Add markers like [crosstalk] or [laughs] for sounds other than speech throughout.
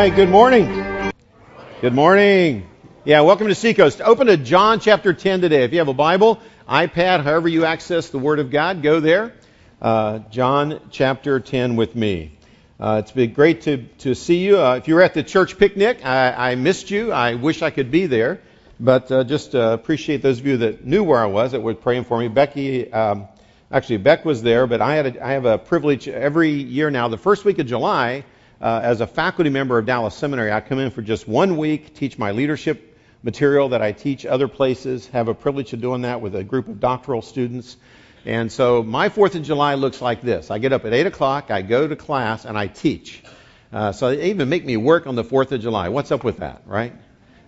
right, good morning. Good morning. Yeah, welcome to Seacoast. Open to John chapter 10 today. If you have a Bible, iPad, however you access the Word of God, go there. Uh, John chapter 10 with me. Uh, it's been great to, to see you. Uh, if you were at the church picnic, I, I, missed you. I wish I could be there. But uh, just uh, appreciate those of you that knew where I was, that were praying for me. Becky, um, actually, Beck was there, but I, had a, I have a privilege every year now, the first week of July, uh, as a faculty member of Dallas Seminary, I come in for just one week, teach my leadership material that I teach other places, have a privilege of doing that with a group of doctoral students. And so my 4th of July looks like this. I get up at 8 o'clock, I go to class, and I teach. Uh, so they even make me work on the 4th of July. What's up with that, right?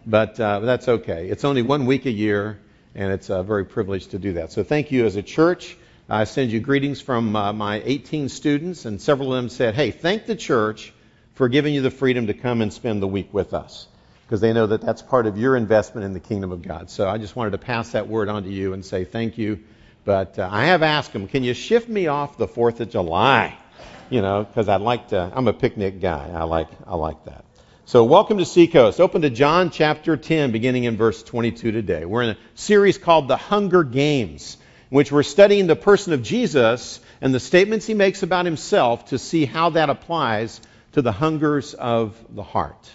But uh, that's okay. It's only one week a year, and it's a very privileged to do that. So thank you as a church. I send you greetings from uh, my 18 students, and several of them said, hey, thank the church for giving you the freedom to come and spend the week with us because they know that that's part of your investment in the kingdom of God. So I just wanted to pass that word on to you and say thank you. But uh, I have asked them, can you shift me off the 4th of July? You know, because I'd like to, I'm a picnic guy. I like, I like that. So welcome to Seacoast. Open to John chapter 10, beginning in verse 22 today. We're in a series called The Hunger Games, in which we're studying the person of Jesus and the statements he makes about himself to see how that applies to the hungers of the heart.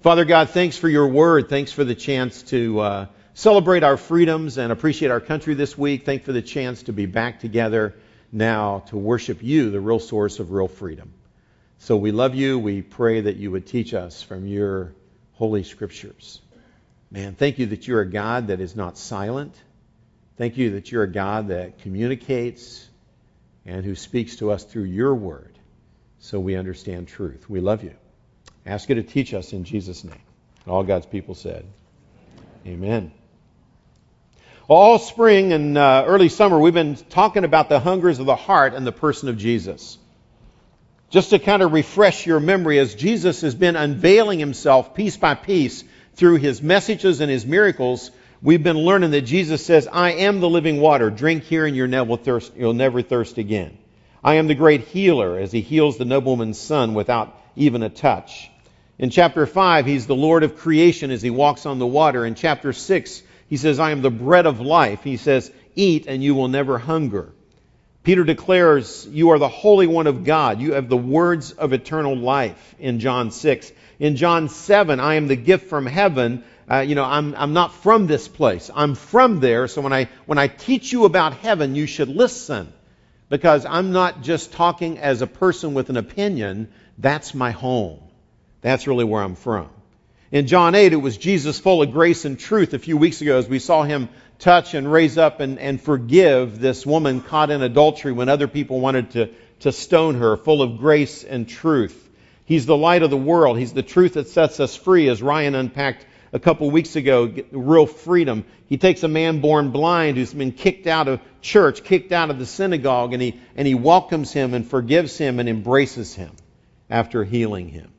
Father God, thanks for your word. Thanks for the chance to uh, celebrate our freedoms and appreciate our country this week. Thanks for the chance to be back together now to worship you, the real source of real freedom. So we love you. We pray that you would teach us from your holy scriptures. Man, thank you that you're a God that is not silent. Thank you that you're a God that communicates and who speaks to us through your word so we understand truth. We love you. Ask you to teach us in Jesus' name. All God's people said, Amen. All spring and uh, early summer, we've been talking about the hungers of the heart and the person of Jesus. Just to kind of refresh your memory, as Jesus has been unveiling himself piece by piece through his messages and his miracles, we've been learning that Jesus says, I am the living water. Drink here and you'll never thirst, you'll never thirst again. I am the great healer as he heals the nobleman's son without even a touch. In chapter 5, he's the Lord of creation as he walks on the water. In chapter 6, he says, I am the bread of life. He says, Eat and you will never hunger. Peter declares, You are the Holy One of God. You have the words of eternal life in John 6. In John 7, I am the gift from heaven. Uh, you know, I'm, I'm not from this place. I'm from there. So when I, when I teach you about heaven, you should listen because I'm not just talking as a person with an opinion. That's my home. That's really where I'm from. In John 8, it was Jesus full of grace and truth a few weeks ago as we saw him touch and raise up and, and forgive this woman caught in adultery when other people wanted to, to stone her, full of grace and truth. He's the light of the world. He's the truth that sets us free, as Ryan unpacked a couple weeks ago, real freedom. He takes a man born blind who's been kicked out of church, kicked out of the synagogue, and he, and he welcomes him and forgives him and embraces him after healing him.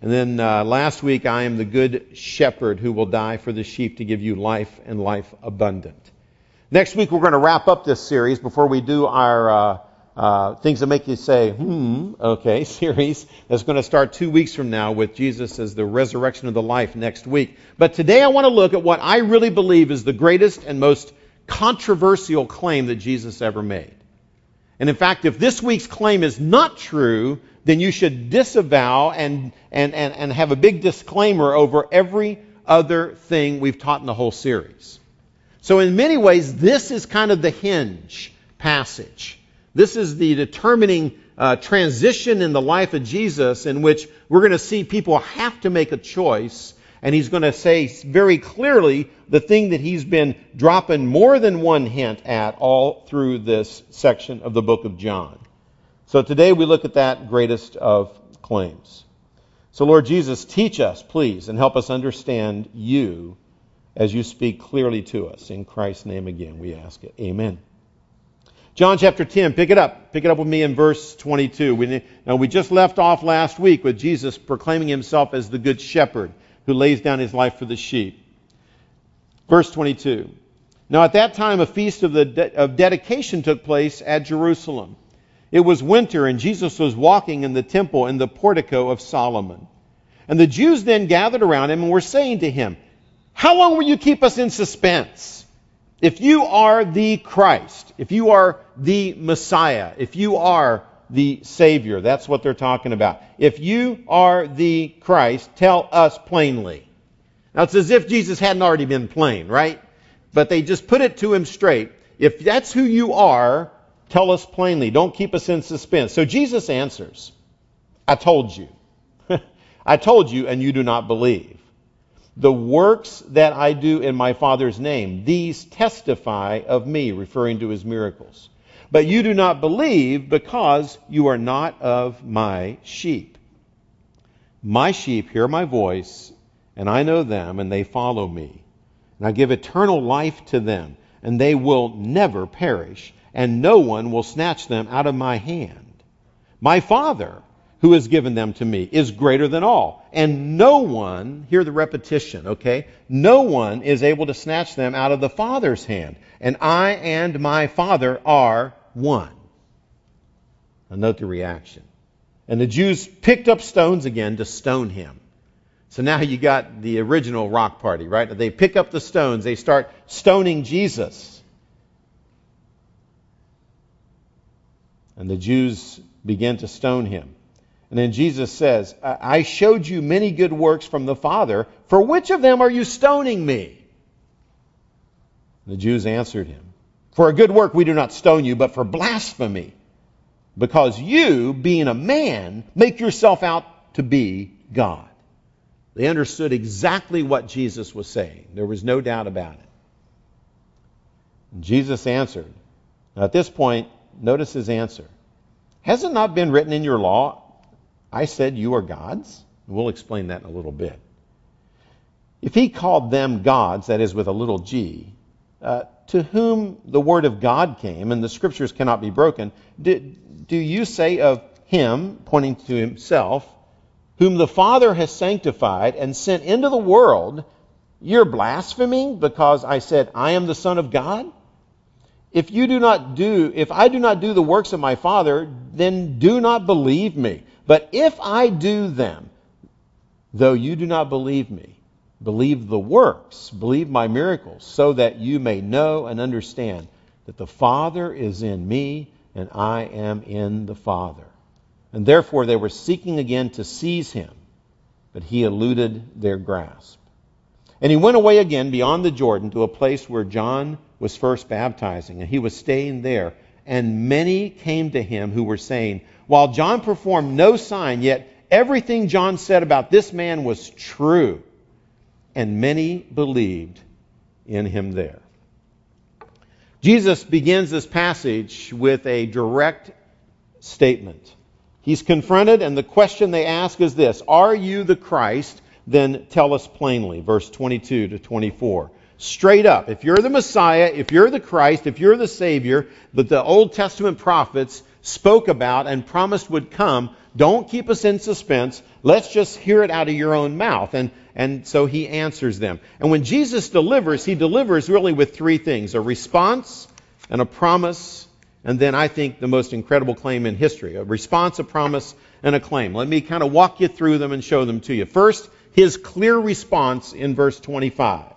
And then uh, last week, I am the good shepherd who will die for the sheep to give you life and life abundant. Next week, we're going to wrap up this series before we do our. Uh, uh, things that make you say, hmm, okay, [laughs] series that's going to start two weeks from now with Jesus as the resurrection of the life next week. But today I want to look at what I really believe is the greatest and most controversial claim that Jesus ever made. And in fact, if this week's claim is not true, then you should disavow and, and, and, and have a big disclaimer over every other thing we've taught in the whole series. So in many ways, this is kind of the hinge passage. This is the determining uh, transition in the life of Jesus in which we're going to see people have to make a choice. And he's going to say very clearly the thing that he's been dropping more than one hint at all through this section of the book of John. So today we look at that greatest of claims. So Lord Jesus, teach us, please, and help us understand you as you speak clearly to us. In Christ's name again, we ask it. Amen. John chapter 10, pick it up. Pick it up with me in verse 22. We, now, we just left off last week with Jesus proclaiming himself as the good shepherd who lays down his life for the sheep. Verse 22. Now, at that time, a feast of, the de- of dedication took place at Jerusalem. It was winter, and Jesus was walking in the temple in the portico of Solomon. And the Jews then gathered around him and were saying to him, How long will you keep us in suspense? If you are the Christ, if you are the Messiah, if you are the Savior, that's what they're talking about. If you are the Christ, tell us plainly. Now it's as if Jesus hadn't already been plain, right? But they just put it to him straight. If that's who you are, tell us plainly. Don't keep us in suspense. So Jesus answers, I told you. [laughs] I told you, and you do not believe. The works that I do in my Father's name, these testify of me, referring to his miracles. But you do not believe because you are not of my sheep. My sheep hear my voice, and I know them, and they follow me. And I give eternal life to them, and they will never perish, and no one will snatch them out of my hand. My Father, who has given them to me is greater than all. And no one, hear the repetition, okay? No one is able to snatch them out of the Father's hand. And I and my Father are one. Now note the reaction. And the Jews picked up stones again to stone him. So now you got the original rock party, right? They pick up the stones, they start stoning Jesus. And the Jews begin to stone him. And then Jesus says, I showed you many good works from the Father. For which of them are you stoning me? The Jews answered him, For a good work we do not stone you, but for blasphemy. Because you, being a man, make yourself out to be God. They understood exactly what Jesus was saying. There was no doubt about it. And Jesus answered. Now, at this point, notice his answer. Has it not been written in your law, I said, You are gods? We'll explain that in a little bit. If he called them gods, that is with a little g, uh, to whom the word of God came, and the scriptures cannot be broken, do, do you say of him, pointing to himself, whom the Father has sanctified and sent into the world, you're blaspheming because I said, I am the Son of God? If you do not do, if I do not do the works of my Father, then do not believe me. But if I do them, though you do not believe me, believe the works, believe my miracles, so that you may know and understand that the Father is in me and I am in the Father. And therefore they were seeking again to seize him, but he eluded their grasp. And he went away again beyond the Jordan to a place where John was first baptizing, and he was staying there. And many came to him who were saying, while John performed no sign, yet everything John said about this man was true. And many believed in him there. Jesus begins this passage with a direct statement. He's confronted, and the question they ask is this Are you the Christ? Then tell us plainly. Verse 22 to 24 straight up. If you're the Messiah, if you're the Christ, if you're the Savior that the Old Testament prophets spoke about and promised would come, don't keep us in suspense. Let's just hear it out of your own mouth. And, and so he answers them. And when Jesus delivers, he delivers really with three things a response and a promise, and then I think the most incredible claim in history a response, a promise, and a claim. Let me kind of walk you through them and show them to you. First, his clear response in verse 25.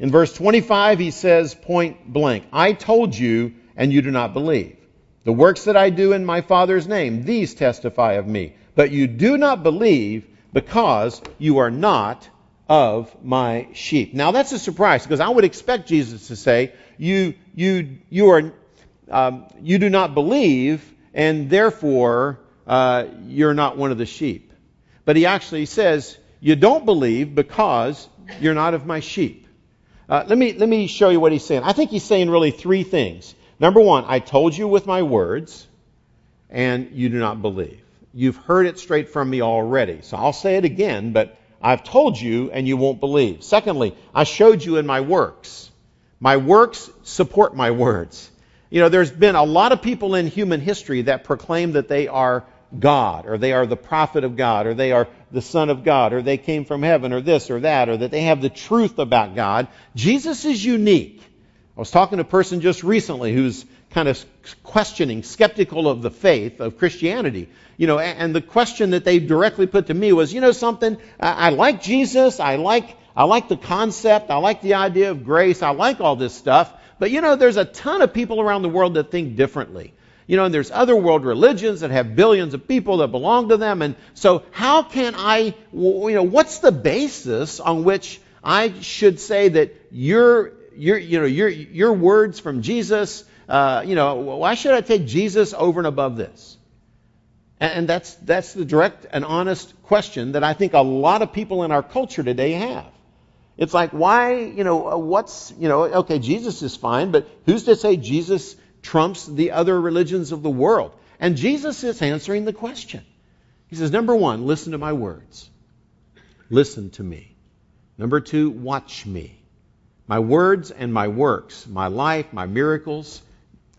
In verse 25, he says point blank, I told you, and you do not believe. The works that I do in my Father's name, these testify of me. But you do not believe because you are not of my sheep. Now that's a surprise because I would expect Jesus to say, you, you, you are, um, you do not believe and therefore uh, you're not one of the sheep. But he actually says, you don't believe because you're not of my sheep. Uh, let, me, let me show you what he's saying. I think he's saying really three things. Number one, I told you with my words, and you do not believe. You've heard it straight from me already. So I'll say it again, but I've told you, and you won't believe. Secondly, I showed you in my works. My works support my words. You know, there's been a lot of people in human history that proclaim that they are God, or they are the prophet of God, or they are the Son of God, or they came from heaven, or this or that, or that they have the truth about God. Jesus is unique. I was talking to a person just recently who's kind of questioning, skeptical of the faith of Christianity. You know, and the question that they directly put to me was, you know something, I, like Jesus, I like I like the concept, I like the idea of grace, I like all this stuff, but you know, there's a ton of people around the world that think differently. You know, and there's other world religions that have billions of people that belong to them, and so how can I, you know, what's the basis on which I should say that your, your, you know, your, your words from Jesus uh, you know, why should I take Jesus over and above this? And that's, that's the direct and honest question that I think a lot of people in our culture today have. It's like, why, you know, what's, you know, okay, Jesus is fine, but who's to say Jesus trumps the other religions of the world? And Jesus is answering the question. He says, number one, listen to my words. Listen to me. Number two, watch me. My words and my works, my life, my miracles,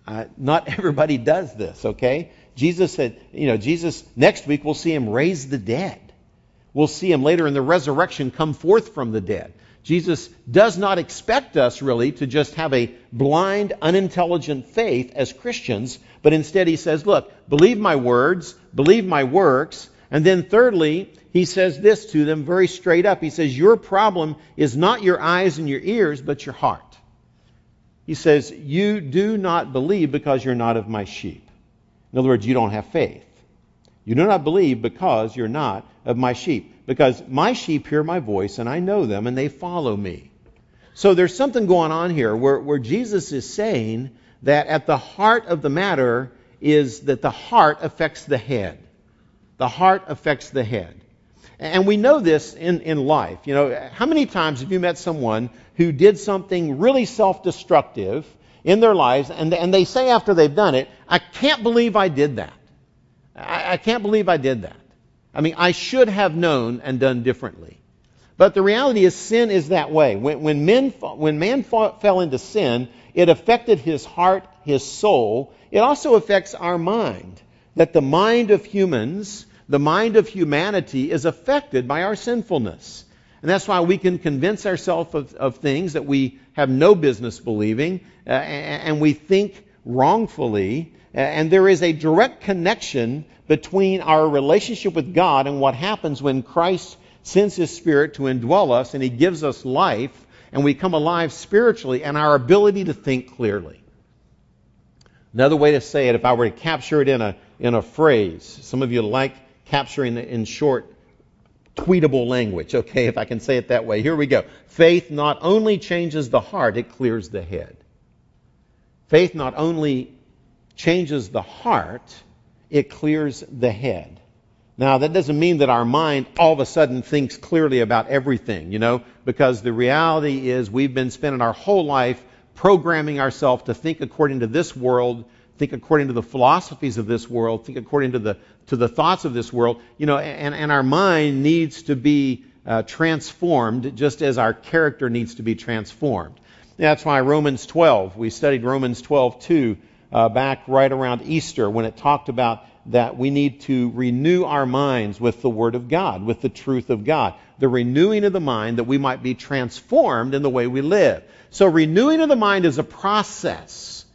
uh, not [laughs] everybody does this, okay? Jesus said, you know, Jesus, next week we'll see him raise the dead. We'll see him later in the resurrection come forth from the dead. Jesus does not expect us really to just have a blind, unintelligent faith as Christians, but instead he says, look, believe my words, believe my works, and then thirdly, he says this to them very straight up. He says, your problem is not your eyes and your ears, but your heart. He says, You do not believe because you're not of my sheep. In other words, you don't have faith. You do not believe because you're not of my sheep. Because my sheep hear my voice, and I know them, and they follow me. So there's something going on here where, where Jesus is saying that at the heart of the matter is that the heart affects the head. The heart affects the head. And we know this in, in life. You know, how many times have you met someone who did something really self destructive in their lives and, and they say after they've done it, I can't believe I did that. I, I can't believe I did that. I mean, I should have known and done differently. But the reality is, sin is that way. When, when, men, when man fell into sin, it affected his heart, his soul. It also affects our mind. That the mind of humans the mind of humanity is affected by our sinfulness. And that's why we can convince ourselves of, of things that we have no business believing, uh, and, and we think wrongfully. Uh, and there is a direct connection between our relationship with God and what happens when Christ sends His Spirit to indwell us and He gives us life and we come alive spiritually and our ability to think clearly. Another way to say it, if I were to capture it in a, in a phrase, some of you like capturing it in short, tweetable language, okay, if I can say it that way. Here we go. Faith not only changes the heart, it clears the head. Faith not only changes the heart, it clears the head. Now, that doesn't mean that our mind all of a sudden thinks clearly about everything, you know, because the reality is we've been spending our whole life programming ourselves to think according to this world think according to the philosophies of this world, think according to the, to the thoughts of this world, you know, and, and our mind needs to be uh, transformed just as our character needs to be transformed. That's why Romans 12, we studied Romans 12 too, uh, back right around Easter when it talked about that we need to renew our minds with the Word of God, with the truth of God. The renewing of the mind that we might be transformed in the way we live. So renewing of the mind is a process.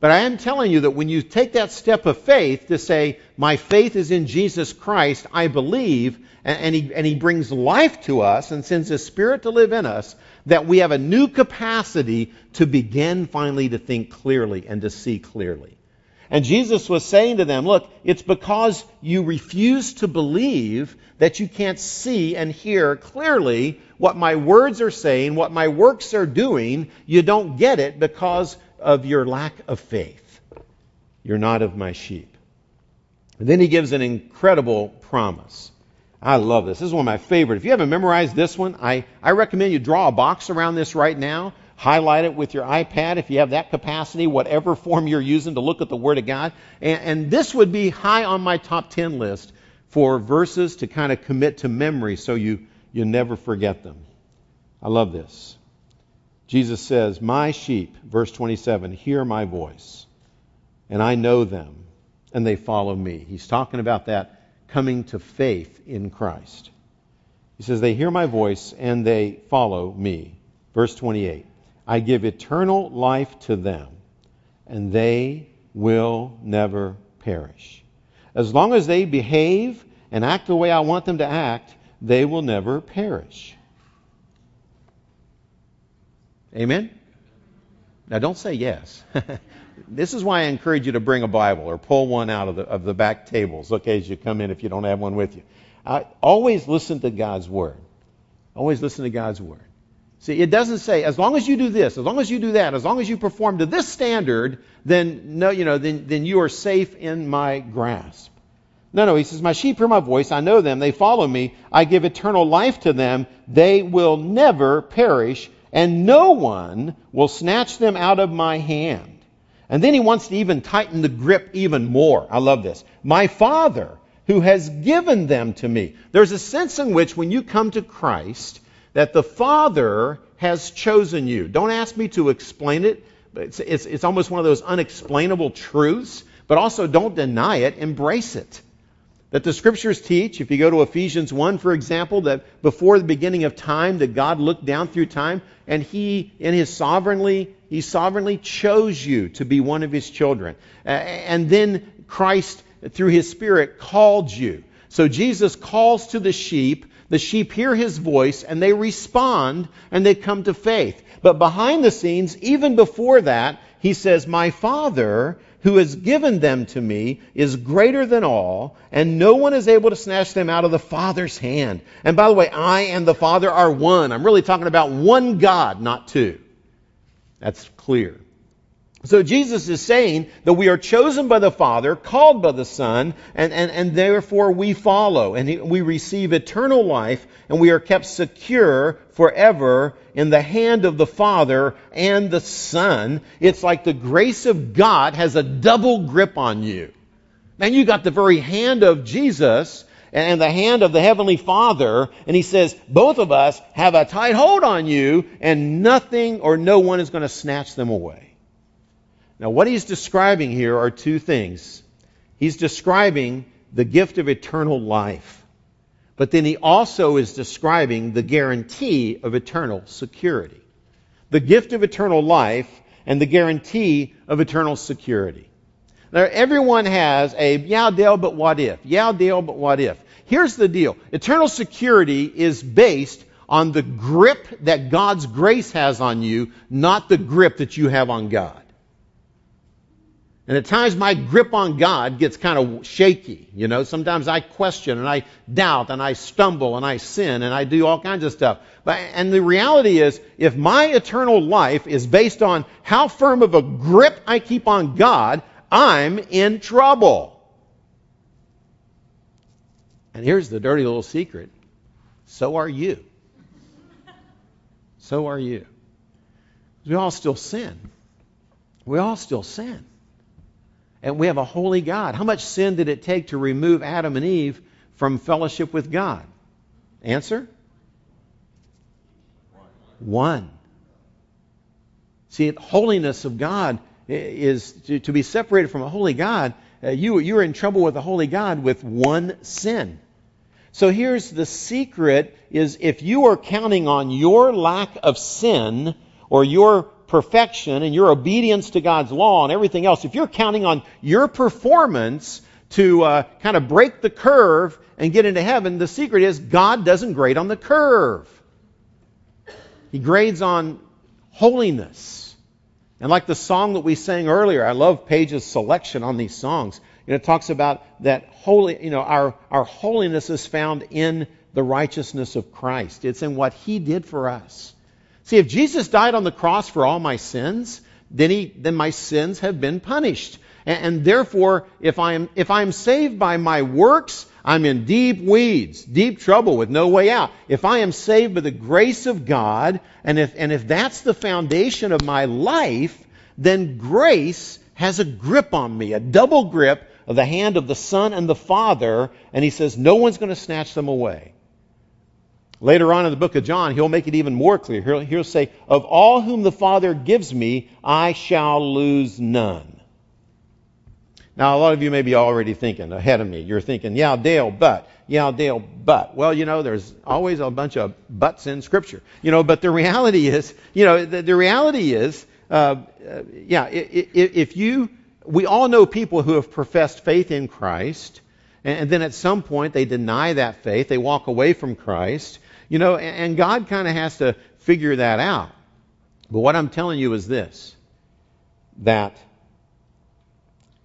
But I am telling you that when you take that step of faith to say, my faith is in Jesus Christ, I believe, and, and, he, and he brings life to us and sends his spirit to live in us, that we have a new capacity to begin finally to think clearly and to see clearly. And Jesus was saying to them, look, it's because you refuse to believe that you can't see and hear clearly what my words are saying, what my works are doing. You don't get it because of your lack of faith. You're not of my sheep. And then he gives an incredible promise. I love this. This is one of my favorite. If you haven't memorized this one, I, I recommend you draw a box around this right now. Highlight it with your iPad if you have that capacity, whatever form you're using to look at the Word of God. And, and this would be high on my top 10 list for verses to kind of commit to memory so you, you never forget them. I love this. Jesus says, My sheep, verse 27, hear my voice, and I know them, and they follow me. He's talking about that coming to faith in Christ. He says, They hear my voice, and they follow me. Verse 28, I give eternal life to them, and they will never perish. As long as they behave and act the way I want them to act, they will never perish. Amen? Now, don't say yes. [laughs] this is why I encourage you to bring a Bible or pull one out of the, of the back tables, okay, as you come in if you don't have one with you. I, always listen to God's Word. Always listen to God's Word. See, it doesn't say, as long as you do this, as long as you do that, as long as you perform to this standard, then, no, you know, then, then you are safe in my grasp. No, no, he says, My sheep hear my voice, I know them, they follow me, I give eternal life to them, they will never perish, and no one will snatch them out of my hand. And then he wants to even tighten the grip even more. I love this. My Father, who has given them to me. There's a sense in which when you come to Christ, that the Father has chosen you. Don't ask me to explain it. It's, it's, it's almost one of those unexplainable truths, but also don't deny it, embrace it that the scriptures teach, if you go to Ephesians 1, for example, that before the beginning of time, that God looked down through time and he, in his sovereignly, he sovereignly chose you to be one of his children. And then Christ, through his Spirit, called you. So Jesus calls to the sheep, the sheep hear his voice, and they respond, and they come to faith. But behind the scenes, even before that, he says, My Father who has given them to me is greater than all, and no one is able to snatch them out of the Father's hand. And by the way, I and the Father are one. I'm really talking about one God, not two. That's clear. So Jesus is saying that we are chosen by the Father, called by the Son, and, and, and therefore we follow, and we receive eternal life, and we are kept secure forever in the hand of the Father and the Son. It's like the grace of God has a double grip on you. Man, you got the very hand of Jesus and the hand of the Heavenly Father, and He says, both of us have a tight hold on you, and nothing or no one is going to snatch them away. Now, what he's describing here are two things. He's describing the gift of eternal life, but then he also is describing the guarantee of eternal security. The gift of eternal life and the guarantee of eternal security. Now, everyone has a, yeah, Dale, but what if? Yeah, Dale, but what if? Here's the deal. Eternal security is based on the grip that God's grace has on you, not the grip that you have on God. And at times my grip on God gets kind of shaky. You know, sometimes I question and I doubt and I stumble and I sin and I do all kinds of stuff. But, and the reality is, if my eternal life is based on how firm of a grip I keep on God, I'm in trouble. And here's the dirty little secret. So are you. So are you. We all still sin. We all still sin. And we have a holy God. How much sin did it take to remove Adam and Eve from fellowship with God? Answer? One. See, the holiness of God is to, to be separated from a holy God. Uh, you, you're in trouble with a holy God with one sin. So here's the secret is if you are counting on your lack of sin or your perfection and your obedience to God's law and everything else, if you're counting on your performance to uh, kind of break the curve and get into heaven, the secret is God doesn't grade on the curve. He grades on holiness. And like the song that we sang earlier, I love Page's selection on these songs. You know, it talks about that holy, you know, our, our holiness is found in the righteousness of Christ. It's in what He did for us. See, if Jesus died on the cross for all my sins, then, he, then my sins have been punished. And, and therefore, if I'm, if I'm saved by my works, I'm in deep weeds, deep trouble with no way out. If I am saved by the grace of God, and if, and if that's the foundation of my life, then grace has a grip on me, a double grip of the hand of the Son and the Father, and He says, no one's going to snatch them away. Later on in the book of John, he'll make it even more clear. He'll, he'll say, Of all whom the Father gives me, I shall lose none. Now, a lot of you may be already thinking ahead of me. You're thinking, yeah, Dale, but, yeah, Dale, but. Well, you know, there's always a bunch of buts in Scripture. You know, but the reality is, you know, the, the reality is, uh, uh, yeah, if you, we all know people who have professed faith in Christ, and then at some point they deny that faith, they walk away from Christ, you know, and God kind of has to figure that out. But what I'm telling you is this that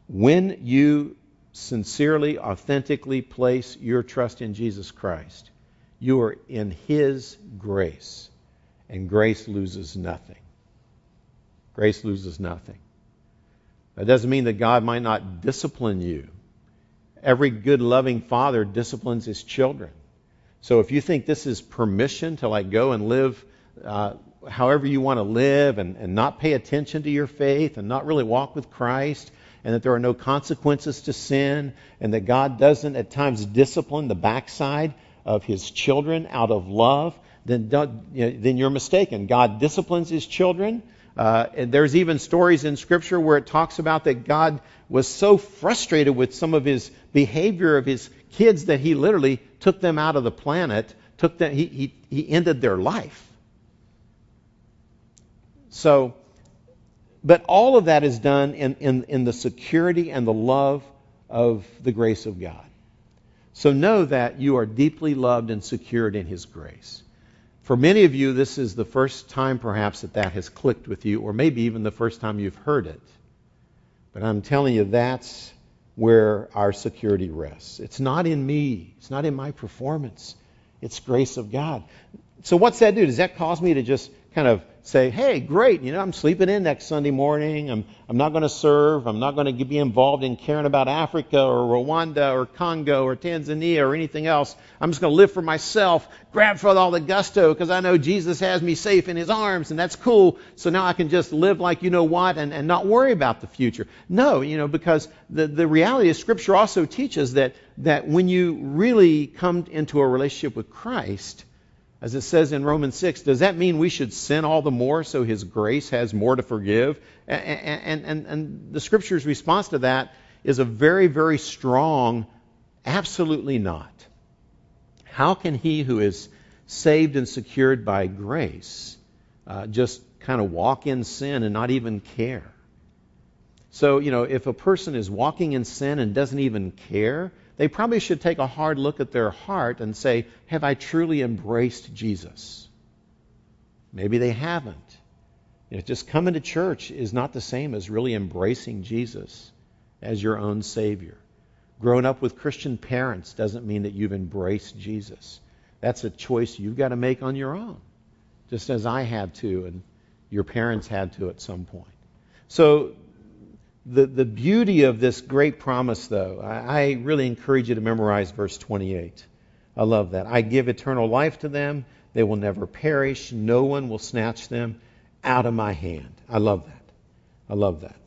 when you sincerely, authentically place your trust in Jesus Christ, you are in His grace, and grace loses nothing. Grace loses nothing. That doesn't mean that God might not discipline you. Every good, loving father disciplines his children. So if you think this is permission to like go and live uh, however you want to live and, and not pay attention to your faith and not really walk with Christ and that there are no consequences to sin and that God doesn't at times discipline the backside of his children out of love, then, you know, then you're mistaken. God disciplines his children. Uh, there's even stories in Scripture where it talks about that God was so frustrated with some of his behavior of his kids that he literally took them out of the planet, took them, he, he, he ended their life. So, but all of that is done in, in, in the security and the love of the grace of God. So know that you are deeply loved and secured in His grace. For many of you, this is the first time perhaps that that has clicked with you, or maybe even the first time you've heard it. But I'm telling you, that's where our security rests. It's not in me, it's not in my performance, it's grace of God. So, what's that do? Does that cause me to just kind of say, hey, great, you know, I'm sleeping in next Sunday morning. I'm, I'm not going to serve. I'm not going to be involved in caring about Africa or Rwanda or Congo or Tanzania or anything else. I'm just going to live for myself, grab for all the gusto because I know Jesus has me safe in his arms and that's cool. So now I can just live like you know what and, and not worry about the future. No, you know, because the, the reality is Scripture also teaches that, that when you really come into a relationship with Christ, as it says in Romans 6, does that mean we should sin all the more so his grace has more to forgive? And, and, and, the scripture's response to that is a very, very strong, absolutely not. How can he who is saved and secured by grace uh, just kind of walk in sin and not even care? So, you know, if a person is walking in sin and doesn't even care, they probably should take a hard look at their heart and say, Have I truly embraced Jesus? Maybe they haven't. You know, just coming to church is not the same as really embracing Jesus as your own Savior. Growing up with Christian parents doesn't mean that you've embraced Jesus. That's a choice you've got to make on your own, just as I had to and your parents had to at some point. So the, the beauty of this great promise, though, I, I really encourage you to memorize verse 28. I love that. I give eternal life to them. They will never perish. No one will snatch them out of my hand. I love that. I love that.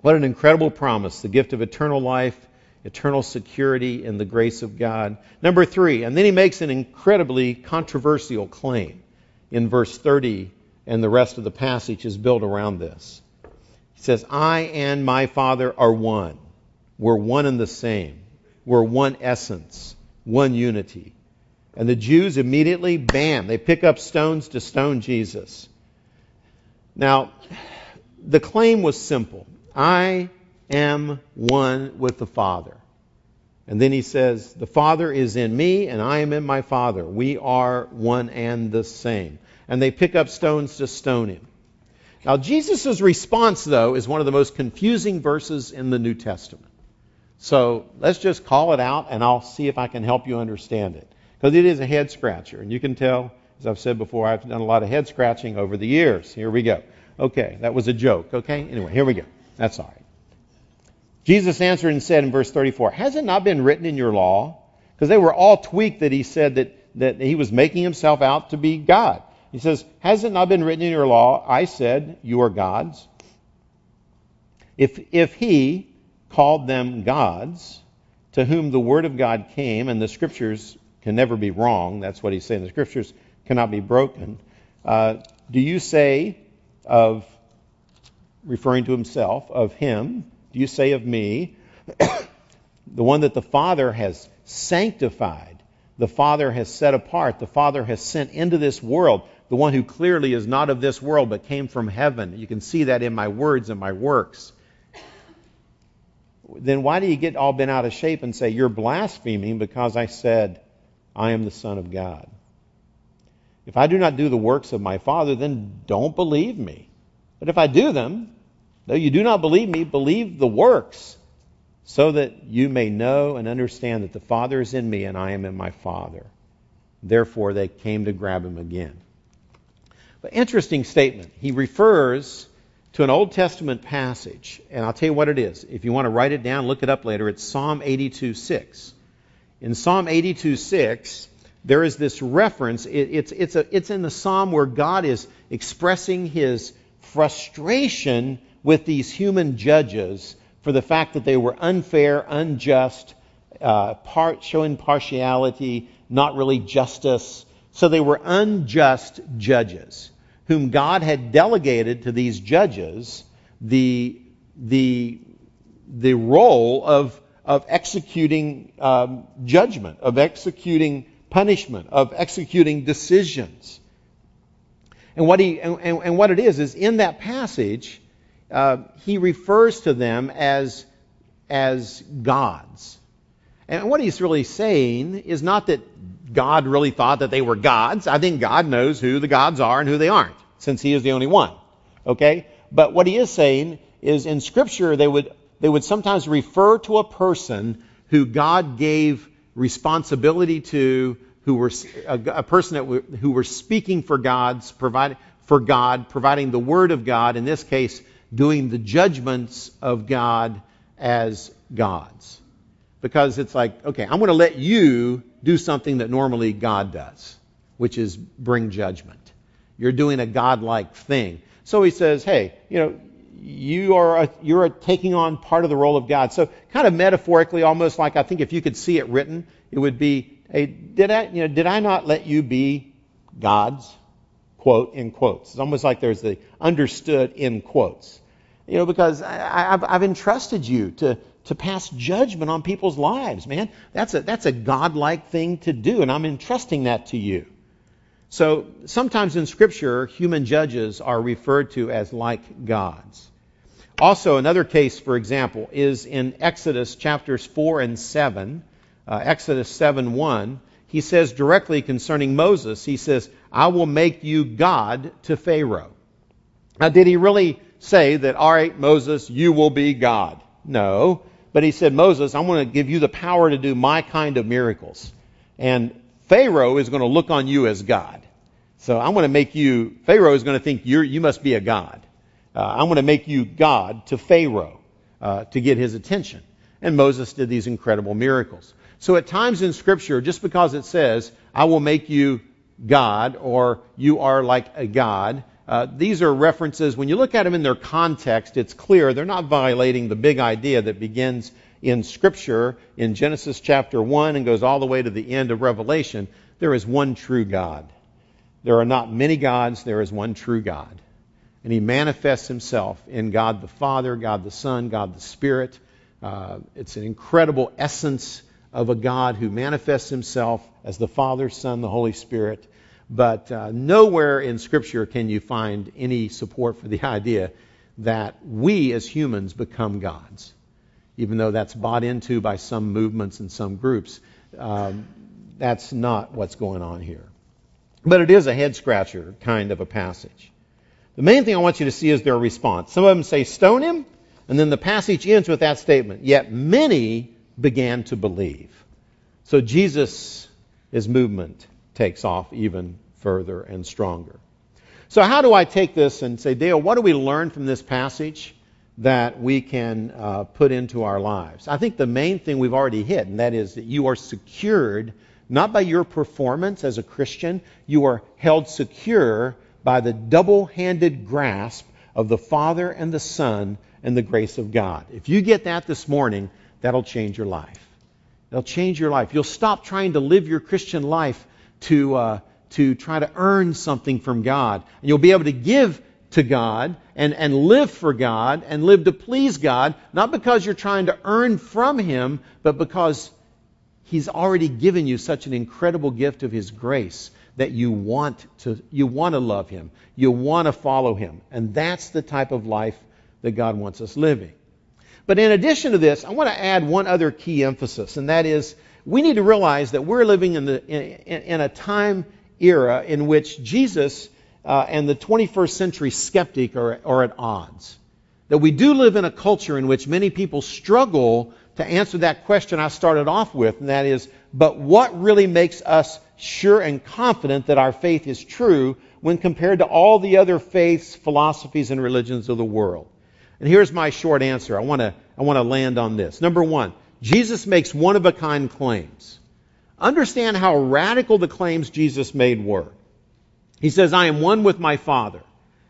What an incredible promise. The gift of eternal life, eternal security in the grace of God. Number three, and then he makes an incredibly controversial claim in verse 30, and the rest of the passage is built around this. He says, I and my Father are one. We're one and the same. We're one essence, one unity. And the Jews immediately, bam, they pick up stones to stone Jesus. Now, the claim was simple I am one with the Father. And then he says, The Father is in me, and I am in my Father. We are one and the same. And they pick up stones to stone him. Now, Jesus' response, though, is one of the most confusing verses in the New Testament. So let's just call it out, and I'll see if I can help you understand it. Because it is a head scratcher. And you can tell, as I've said before, I've done a lot of head scratching over the years. Here we go. Okay, that was a joke. Okay? Anyway, here we go. That's all right. Jesus answered and said in verse 34, Has it not been written in your law? Because they were all tweaked that he said that, that he was making himself out to be God. He says, Has it not been written in your law, I said, You are gods? If, if he called them gods, to whom the word of God came, and the scriptures can never be wrong, that's what he's saying, the scriptures cannot be broken, uh, do you say of, referring to himself, of him, do you say of me? [coughs] the one that the Father has sanctified, the Father has set apart, the Father has sent into this world, the one who clearly is not of this world but came from heaven. You can see that in my words and my works. Then why do you get all bent out of shape and say, You're blaspheming because I said, I am the Son of God? If I do not do the works of my Father, then don't believe me. But if I do them, though you do not believe me, believe the works, so that you may know and understand that the Father is in me and I am in my Father. Therefore, they came to grab him again. But interesting statement. He refers to an Old Testament passage, and I'll tell you what it is. If you want to write it down, look it up later. It's Psalm 82 6. In Psalm 82 6, there is this reference. It, it's, it's, a, it's in the psalm where God is expressing his frustration with these human judges for the fact that they were unfair, unjust, uh, part, showing partiality, not really justice. So they were unjust judges whom God had delegated to these judges the, the, the role of, of executing um, judgment, of executing punishment, of executing decisions. And what, he, and, and what it is, is in that passage, uh, he refers to them as, as gods. And what he's really saying is not that God really thought that they were gods. I think God knows who the gods are and who they aren't, since he is the only one. Okay? But what he is saying is in Scripture, they would, they would sometimes refer to a person who God gave responsibility to, who were a, a person that were, who were speaking for God's providing for God, providing the word of God. In this case, doing the judgments of God as gods, because it's like, okay, I'm going to let you do something that normally God does, which is bring judgment. You're doing a godlike thing. So he says, hey, you know, you are a, you're a taking on part of the role of God. So kind of metaphorically, almost like I think if you could see it written, it would be, hey, did I, you know, did I not let you be gods? Quote in quotes. It's almost like there's the understood in quotes. You know, because I, have I've entrusted you to, to pass judgment on people's lives, man. That's a, that's a godlike thing to do, and I'm entrusting that to you. So sometimes in Scripture, human judges are referred to as like gods. Also, another case, for example, is in Exodus chapters 4 and 7. Uh, Exodus 7 1. He says directly concerning Moses, he says, I will make you God to Pharaoh. Now, did he really say that, all right, Moses, you will be God? No. But he said, Moses, I'm going to give you the power to do my kind of miracles. And Pharaoh is going to look on you as God. So I'm going to make you, Pharaoh is going to think you you must be a God. Uh, I'm going to make you God to Pharaoh uh, to get his attention. And Moses did these incredible miracles. So at times in Scripture, just because it says, I will make you God or you are like a God, uh, these are references, when you look at them in their context, it's clear they're not violating the big idea that begins in Scripture in Genesis chapter 1 and goes all the way to the end of Revelation. There is one true God. There are not many gods, there is one true God. And he manifests himself in God the Father, God the Son, God the Spirit. Uh, it's an incredible essence of a God who manifests himself as the Father, Son, the Holy Spirit. But uh, nowhere in Scripture can you find any support for the [laughs] idea that we as humans become gods, even though that's bought into by some movements and some groups. Um, that's not what's going on here. But it is a head scratcher kind of a passage. The main thing I want you to see is their response. Some of them say, stone him, and then the passage ends with that statement. Yet many began to believe. So Jesus, movement takes off even further and stronger. So how do I take this and say, Dale, what do we learn from this passage that we can uh, put into our lives? I think the main thing we've already hit, and that is that you are secured not by your performance as a Christian. You are held secure by the double handed grasp of the Father and the Son and the grace of God. If you get that this morning, that'll change your life. It'll change your life. You'll stop trying to live your Christian life to, uh, to try to earn something from God. And you'll be able to give to God and, and live for God and live to please God, not because you're trying to earn from Him, but because He's already given you such an incredible gift of His grace that you want to, you want to love Him. You want to follow Him. And that's the type of life that God wants us living. But in addition to this, I want to add one other key emphasis, and that is we need to realize that we're living in, the, in, in a time era in which Jesus uh, and the 21st century skeptic are, are at odds. That we do live in a culture in which many people struggle to answer that question I started off with, and that is, but what really makes us sure and confident that our faith is true when compared to all the other faiths, philosophies, and religions of the world? And here's my short answer. I want to I want to land on this. Number one, Jesus makes one of a kind claims. Understand how radical the claims Jesus made were. He says, I am one with my Father.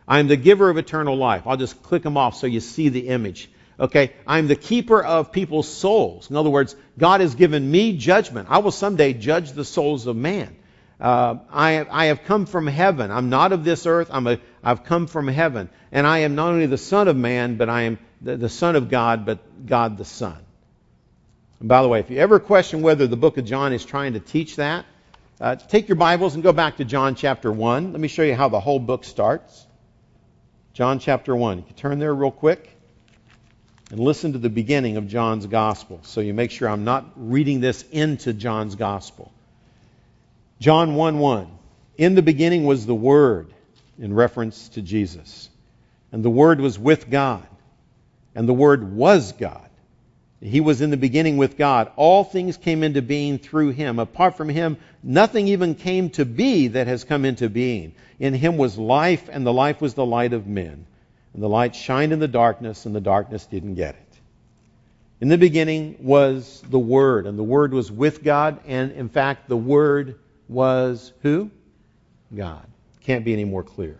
I am the giver of eternal life. I'll just click them off so you see the image. Okay, I'm the keeper of people's souls. In other words, God has given me judgment. I will someday judge the souls of man. Uh, I, I, have come from heaven. I'm not of this earth. I've come from heaven. And I am not only the Son of man, but I am the, the Son of God, but God the Son. And by the way, if you ever question whether the book of John is trying to teach that, uh, take your Bibles and go back to John chapter 1. Let me show you how the whole book starts. John chapter 1. You can turn there real quick and listen to the beginning of John's gospel so you make sure I'm not reading this into John's gospel. John 1 1. In the beginning was the Word, in reference to Jesus. And the Word was with God. And the Word was God. He was in the beginning with God. All things came into being through him. Apart from him, nothing even came to be that has come into being. In him was life, and the life was the light of men. And the light shined in the darkness, and the darkness didn't get it. In the beginning was the Word, and the Word was with God, and in fact, the Word was who? God. Can't be any more clear.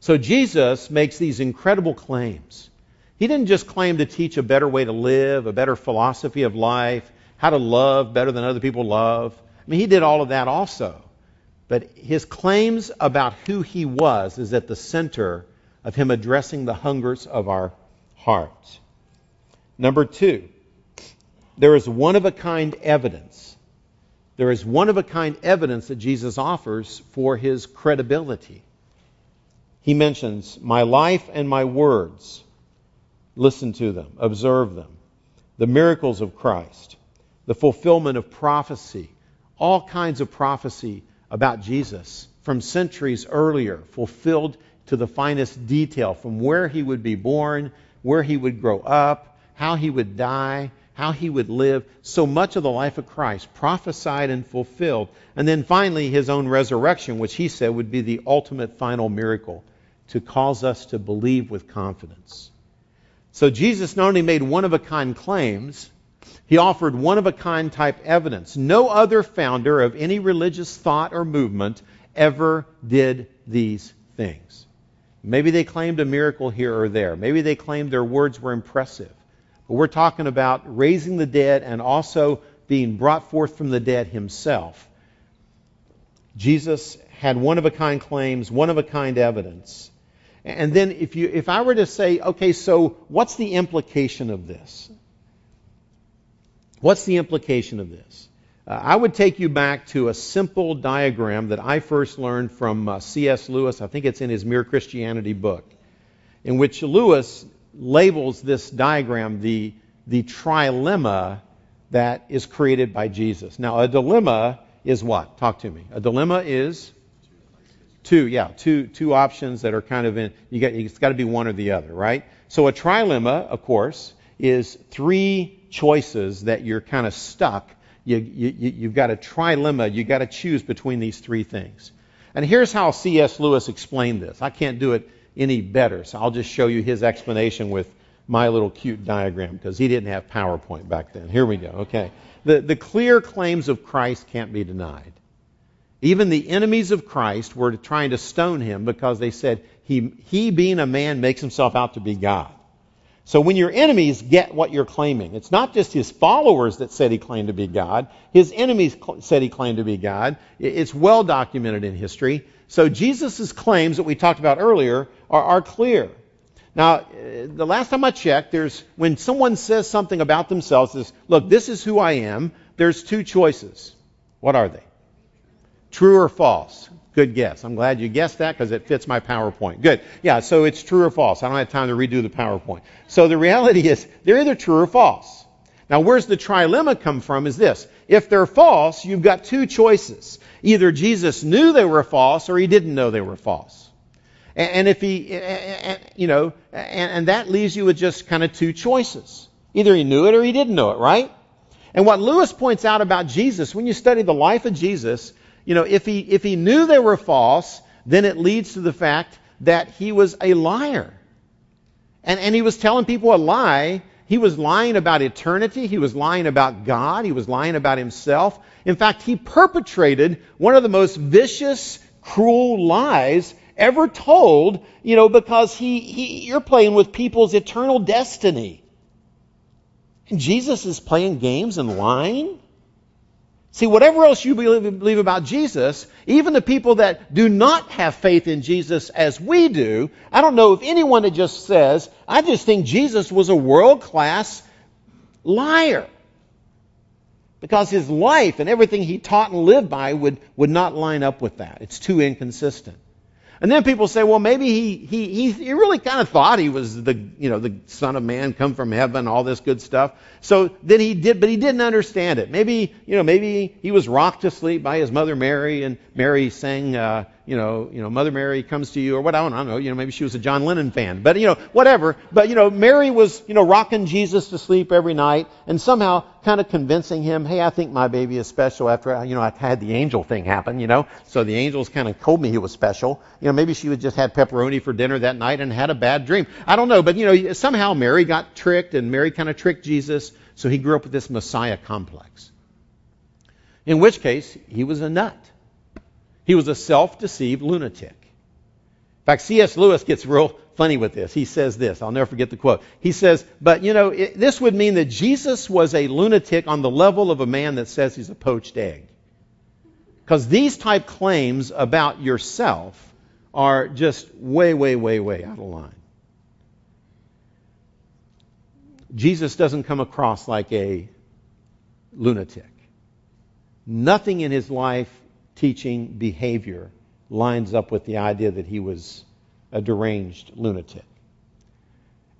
So Jesus makes these incredible claims. He didn't just claim to teach a better way to live, a better philosophy of life, how to love better than other people love. I mean, he did all of that also. But his claims about who he was is at the center of him addressing the hungers of our hearts. Number two, there is one of a kind evidence there is one of a kind evidence that Jesus offers for his credibility. He mentions, My life and my words. Listen to them, observe them. The miracles of Christ, the fulfillment of prophecy, all kinds of prophecy about Jesus from centuries earlier, fulfilled to the finest detail from where he would be born, where he would grow up, how he would die, how he would live, so much of the life of Christ prophesied and fulfilled. And then finally, his own resurrection, which he said would be the ultimate final miracle to cause us to believe with confidence. So Jesus not only made one of a kind claims, he offered one of a kind type evidence. No other founder of any religious thought or movement ever did these things. Maybe they claimed a miracle here or there. Maybe they claimed their words were impressive. But we're talking about raising the dead and also being brought forth from the dead himself. Jesus had one of a kind claims, one of a kind evidence. And then if you if I were to say, okay, so what's the implication of this? What's the implication of this? Uh, I would take you back to a simple diagram that I first learned from uh, C.S. Lewis. I think it's in his Mere Christianity book, in which Lewis labels this diagram the, the trilemma that is created by Jesus. Now, a dilemma is what? Talk to me. A dilemma is two, yeah, two, two options that are kind of in, you got, it's got to be one or the other, right? So a trilemma, of course, is three choices that you're kind of stuck. You, you, you've got a trilemma. You've got to choose between these three things. And here's how C.S. Lewis explained this. I can't do it any better. So I'll just show you his explanation with my little cute diagram because he didn't have PowerPoint back then. Here we go. Okay. The, the clear claims of Christ can't be denied. Even the enemies of Christ were trying to stone him because they said he, he being a man makes himself out to be God. So when your enemies get what you're claiming, it's not just his followers that said he claimed to be God. His enemies cl- said he claimed to be God. It's well documented in history. So Jesus' claims that we talked about earlier are, are clear. Now, uh, the last time I checked, there's when someone says something about themselves, is look, this is who I am. There's two choices. What are they? True or false? Good guess. I'm glad you guessed that because it fits my PowerPoint. Good. Yeah, so it's true or false. I don't have time to redo the PowerPoint. So the reality is they're either true or false. Now, where's the trilemma come from is this. If they're false, you've got two choices. Either Jesus knew they were false or he didn't know they were false. And if he, you know, and that leaves you with just kind of two choices. Either he knew it or he didn't know it, right? And what Lewis points out about Jesus, when you study the life of Jesus, you know, if he, if he knew they were false, then it leads to the fact that he was a liar. And, and he was telling people a lie. He was lying about eternity. He was lying about God. He was lying about himself. In fact, he perpetrated one of the most vicious, cruel lies ever told, you know, because he, he, you're playing with people's eternal destiny. And Jesus is playing games and lying. See, whatever else you believe about Jesus, even the people that do not have faith in Jesus as we do, I don't know if anyone that just says, I just think Jesus was a world class liar. Because his life and everything he taught and lived by would, would not line up with that. It's too inconsistent. And then people say, well, maybe he, he, he, really kind of thought he was the, you know, the son of man come from heaven, all this good stuff. So then he did, but he didn't understand it. Maybe, you know, maybe he was rocked to sleep by his mother Mary and Mary sang, uh, you know, you know, Mother Mary comes to you, or what I don't, I don't know, you know, maybe she was a John Lennon fan, but you know, whatever. But you know, Mary was, you know, rocking Jesus to sleep every night, and somehow kind of convincing him, hey, I think my baby is special after, you know, I had the angel thing happen, you know, so the angels kind of told me he was special. You know, maybe she would just had pepperoni for dinner that night and had a bad dream. I don't know, but you know, somehow Mary got tricked, and Mary kind of tricked Jesus, so he grew up with this Messiah complex. In which case, he was a nut. He was a self deceived lunatic. In fact, C.S. Lewis gets real funny with this. He says this. I'll never forget the quote. He says, But you know, it, this would mean that Jesus was a lunatic on the level of a man that says he's a poached egg. Because these type claims about yourself are just way, way, way, way out of line. Jesus doesn't come across like a lunatic. Nothing in his life teaching behavior lines up with the idea that he was a deranged lunatic.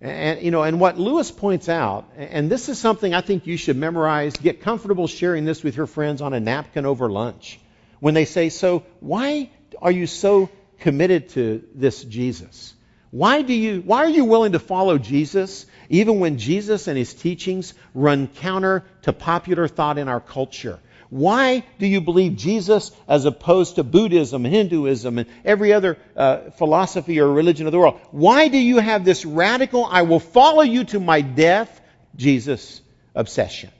And, you know, and what Lewis points out, and this is something I think you should memorize, get comfortable sharing this with your friends on a napkin over lunch. When they say, so why are you so committed to this Jesus? Why do you, why are you willing to follow Jesus even when Jesus and his teachings run counter to popular thought in our culture? Why do you believe Jesus as opposed to Buddhism, Hinduism, and every other uh, philosophy or religion of the world? Why do you have this radical, I will follow you to my death, Jesus obsession?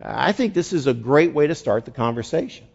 I think this is a great way to start the conversation.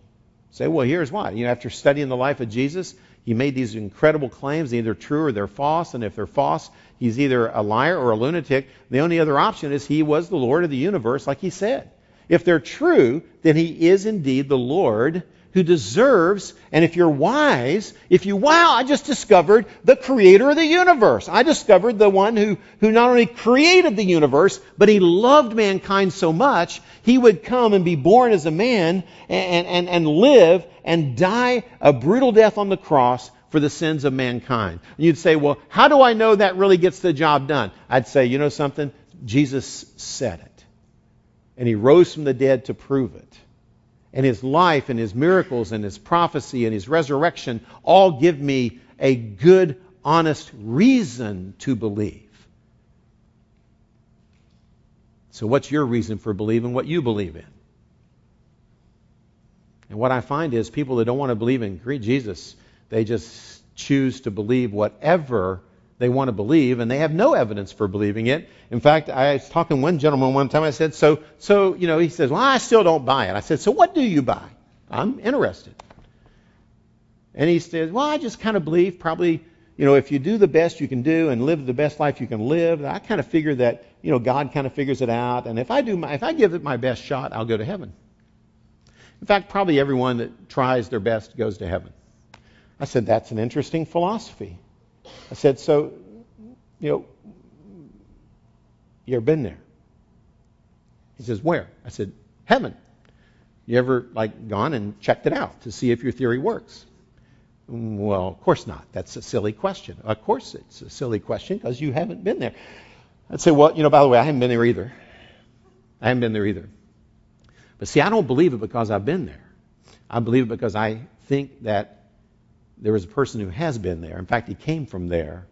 Say, well, here's why. You know, after studying the life of Jesus, he made these incredible claims, either true or they're false, and if they're false, he's either a liar or a lunatic. The only other option is he was the Lord of the universe, like he said. If they're true, then he is indeed the Lord who deserves, and if you're wise, if you, wow, I just discovered the creator of the universe. I discovered the one who, who not only created the universe, but he loved mankind so much, he would come and be born as a man and, and, and live and die a brutal death on the cross for the sins of mankind. And you'd say, well, how do I know that really gets the job done? I'd say, you know something? Jesus said it and he rose from the dead to prove it. And his life and his miracles and his prophecy and his resurrection all give me a good, honest reason to believe. So, what's your reason for believing what you believe in? And what I find is people that don't want to believe in Jesus, they just choose to believe whatever they want to believe, and they have no evidence for believing it. In fact, I was talking to one gentleman one time. I said, "So, so you know," he says, "Well, I still don't buy it." I said, "So, what do you buy?" I'm interested. And he says, "Well, I just kind of believe probably, you know, if you do the best you can do and live the best life you can live, I kind of figure that, you know, God kind of figures it out. And if I do my, if I give it my best shot, I'll go to heaven. In fact, probably everyone that tries their best goes to heaven. I said, that's an interesting philosophy. I said, so, you know, you ever been there? He says, where? I said, heaven. You ever like gone and checked it out to see if your theory works? Well, of course not. That's a silly question. Of course it's a silly question because you haven't been there. I'd say, well, you know, by the way, I haven't been there either. I haven't been there either. But see, I don't believe it because I've been there. I believe it because I think that there was a person who has been there. In fact, he came from there,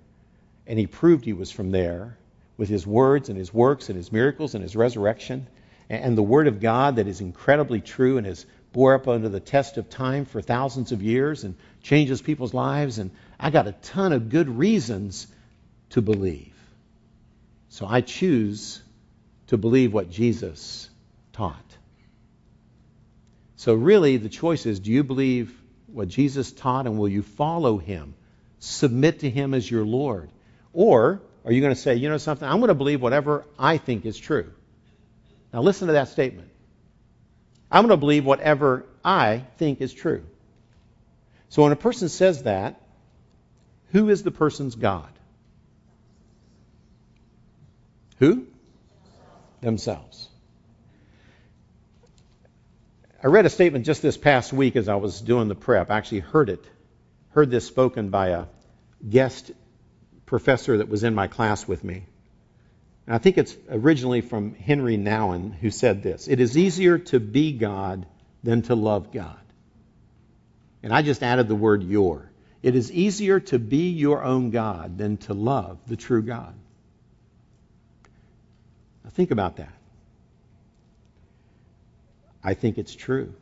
and he proved he was from there with his words and his works and his miracles and his resurrection and the Word of God that is incredibly true and has bore up under the test of time for thousands of years and changes people's lives. And I got a ton of good reasons to believe. So I choose to believe what Jesus taught. So really, the choice is do you believe what Jesus taught and will you follow him? Submit to him as your Lord? Or are you going to say, you know something, I'm going to believe whatever I think is true? Now listen to that statement. I'm going to believe whatever I think is true. So when a person says that, who is the person's God? Who? Themselves. I read a statement just this past week as I was doing the prep. I actually heard it, heard this spoken by a guest professor that was in my class with me. And I think it's originally from Henri Nouwen who said this It is easier to be God than to love God. And I just added the word your. It is easier to be your own God than to love the true God. Now think about that. I think it's true.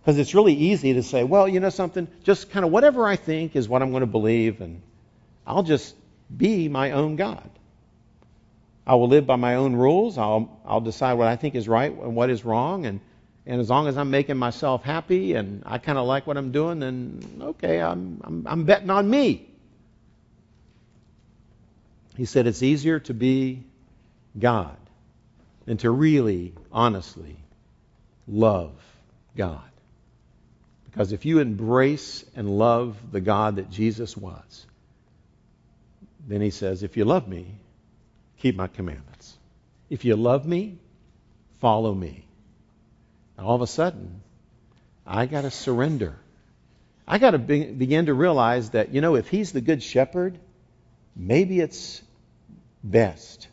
Because it's really easy to say, well, you know something, just kind of whatever I think is what I'm going to believe, and I'll just be my own God. I will live by my own rules. I'll, I'll decide what I think is right and what is wrong. And, and as long as I'm making myself happy and I kind of like what I'm doing, then okay, I'm, I'm, I'm betting on me. He said it's easier to be God than to really, honestly love God. Because if you embrace and love the God that Jesus was, then he says, If you love me, keep my commandments. If you love me, follow me. And all of a sudden, I got to surrender. I got to be, begin to realize that, you know, if he's the good shepherd, maybe it's best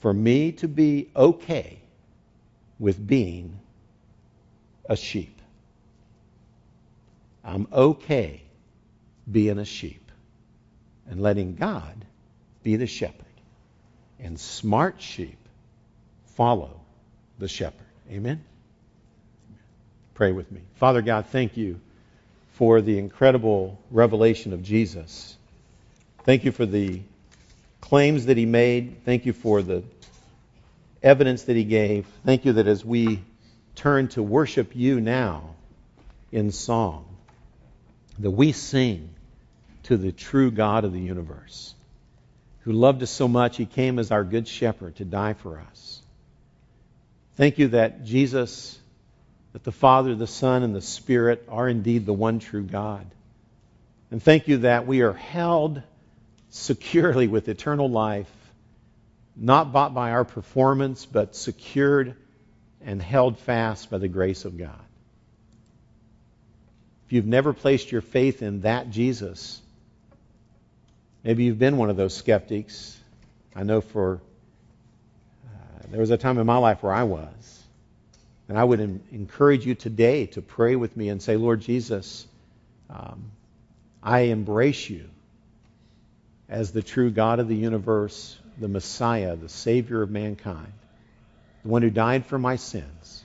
for me to be okay with being a sheep. I'm okay being a sheep and letting God be the shepherd. And smart sheep follow the shepherd. Amen? Pray with me. Father God, thank you for the incredible revelation of Jesus. Thank you for the claims that he made. Thank you for the evidence that he gave. Thank you that as we turn to worship you now in song, that we sing to the true God of the universe, who loved us so much, he came as our good shepherd to die for us. Thank you that Jesus, that the Father, the Son, and the Spirit are indeed the one true God. And thank you that we are held securely with eternal life, not bought by our performance, but secured and held fast by the grace of God. If you've never placed your faith in that Jesus, Maybe you've been one of those skeptics. I know for uh, there was a time in my life where I was. And I would encourage you today to pray with me and say, Lord Jesus, um, I embrace you as the true God of the universe, the Messiah, the Savior of mankind, the one who died for my sins.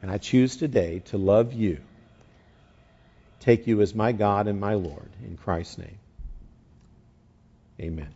And I choose today to love you, take you as my God and my Lord, in Christ's name. Amen.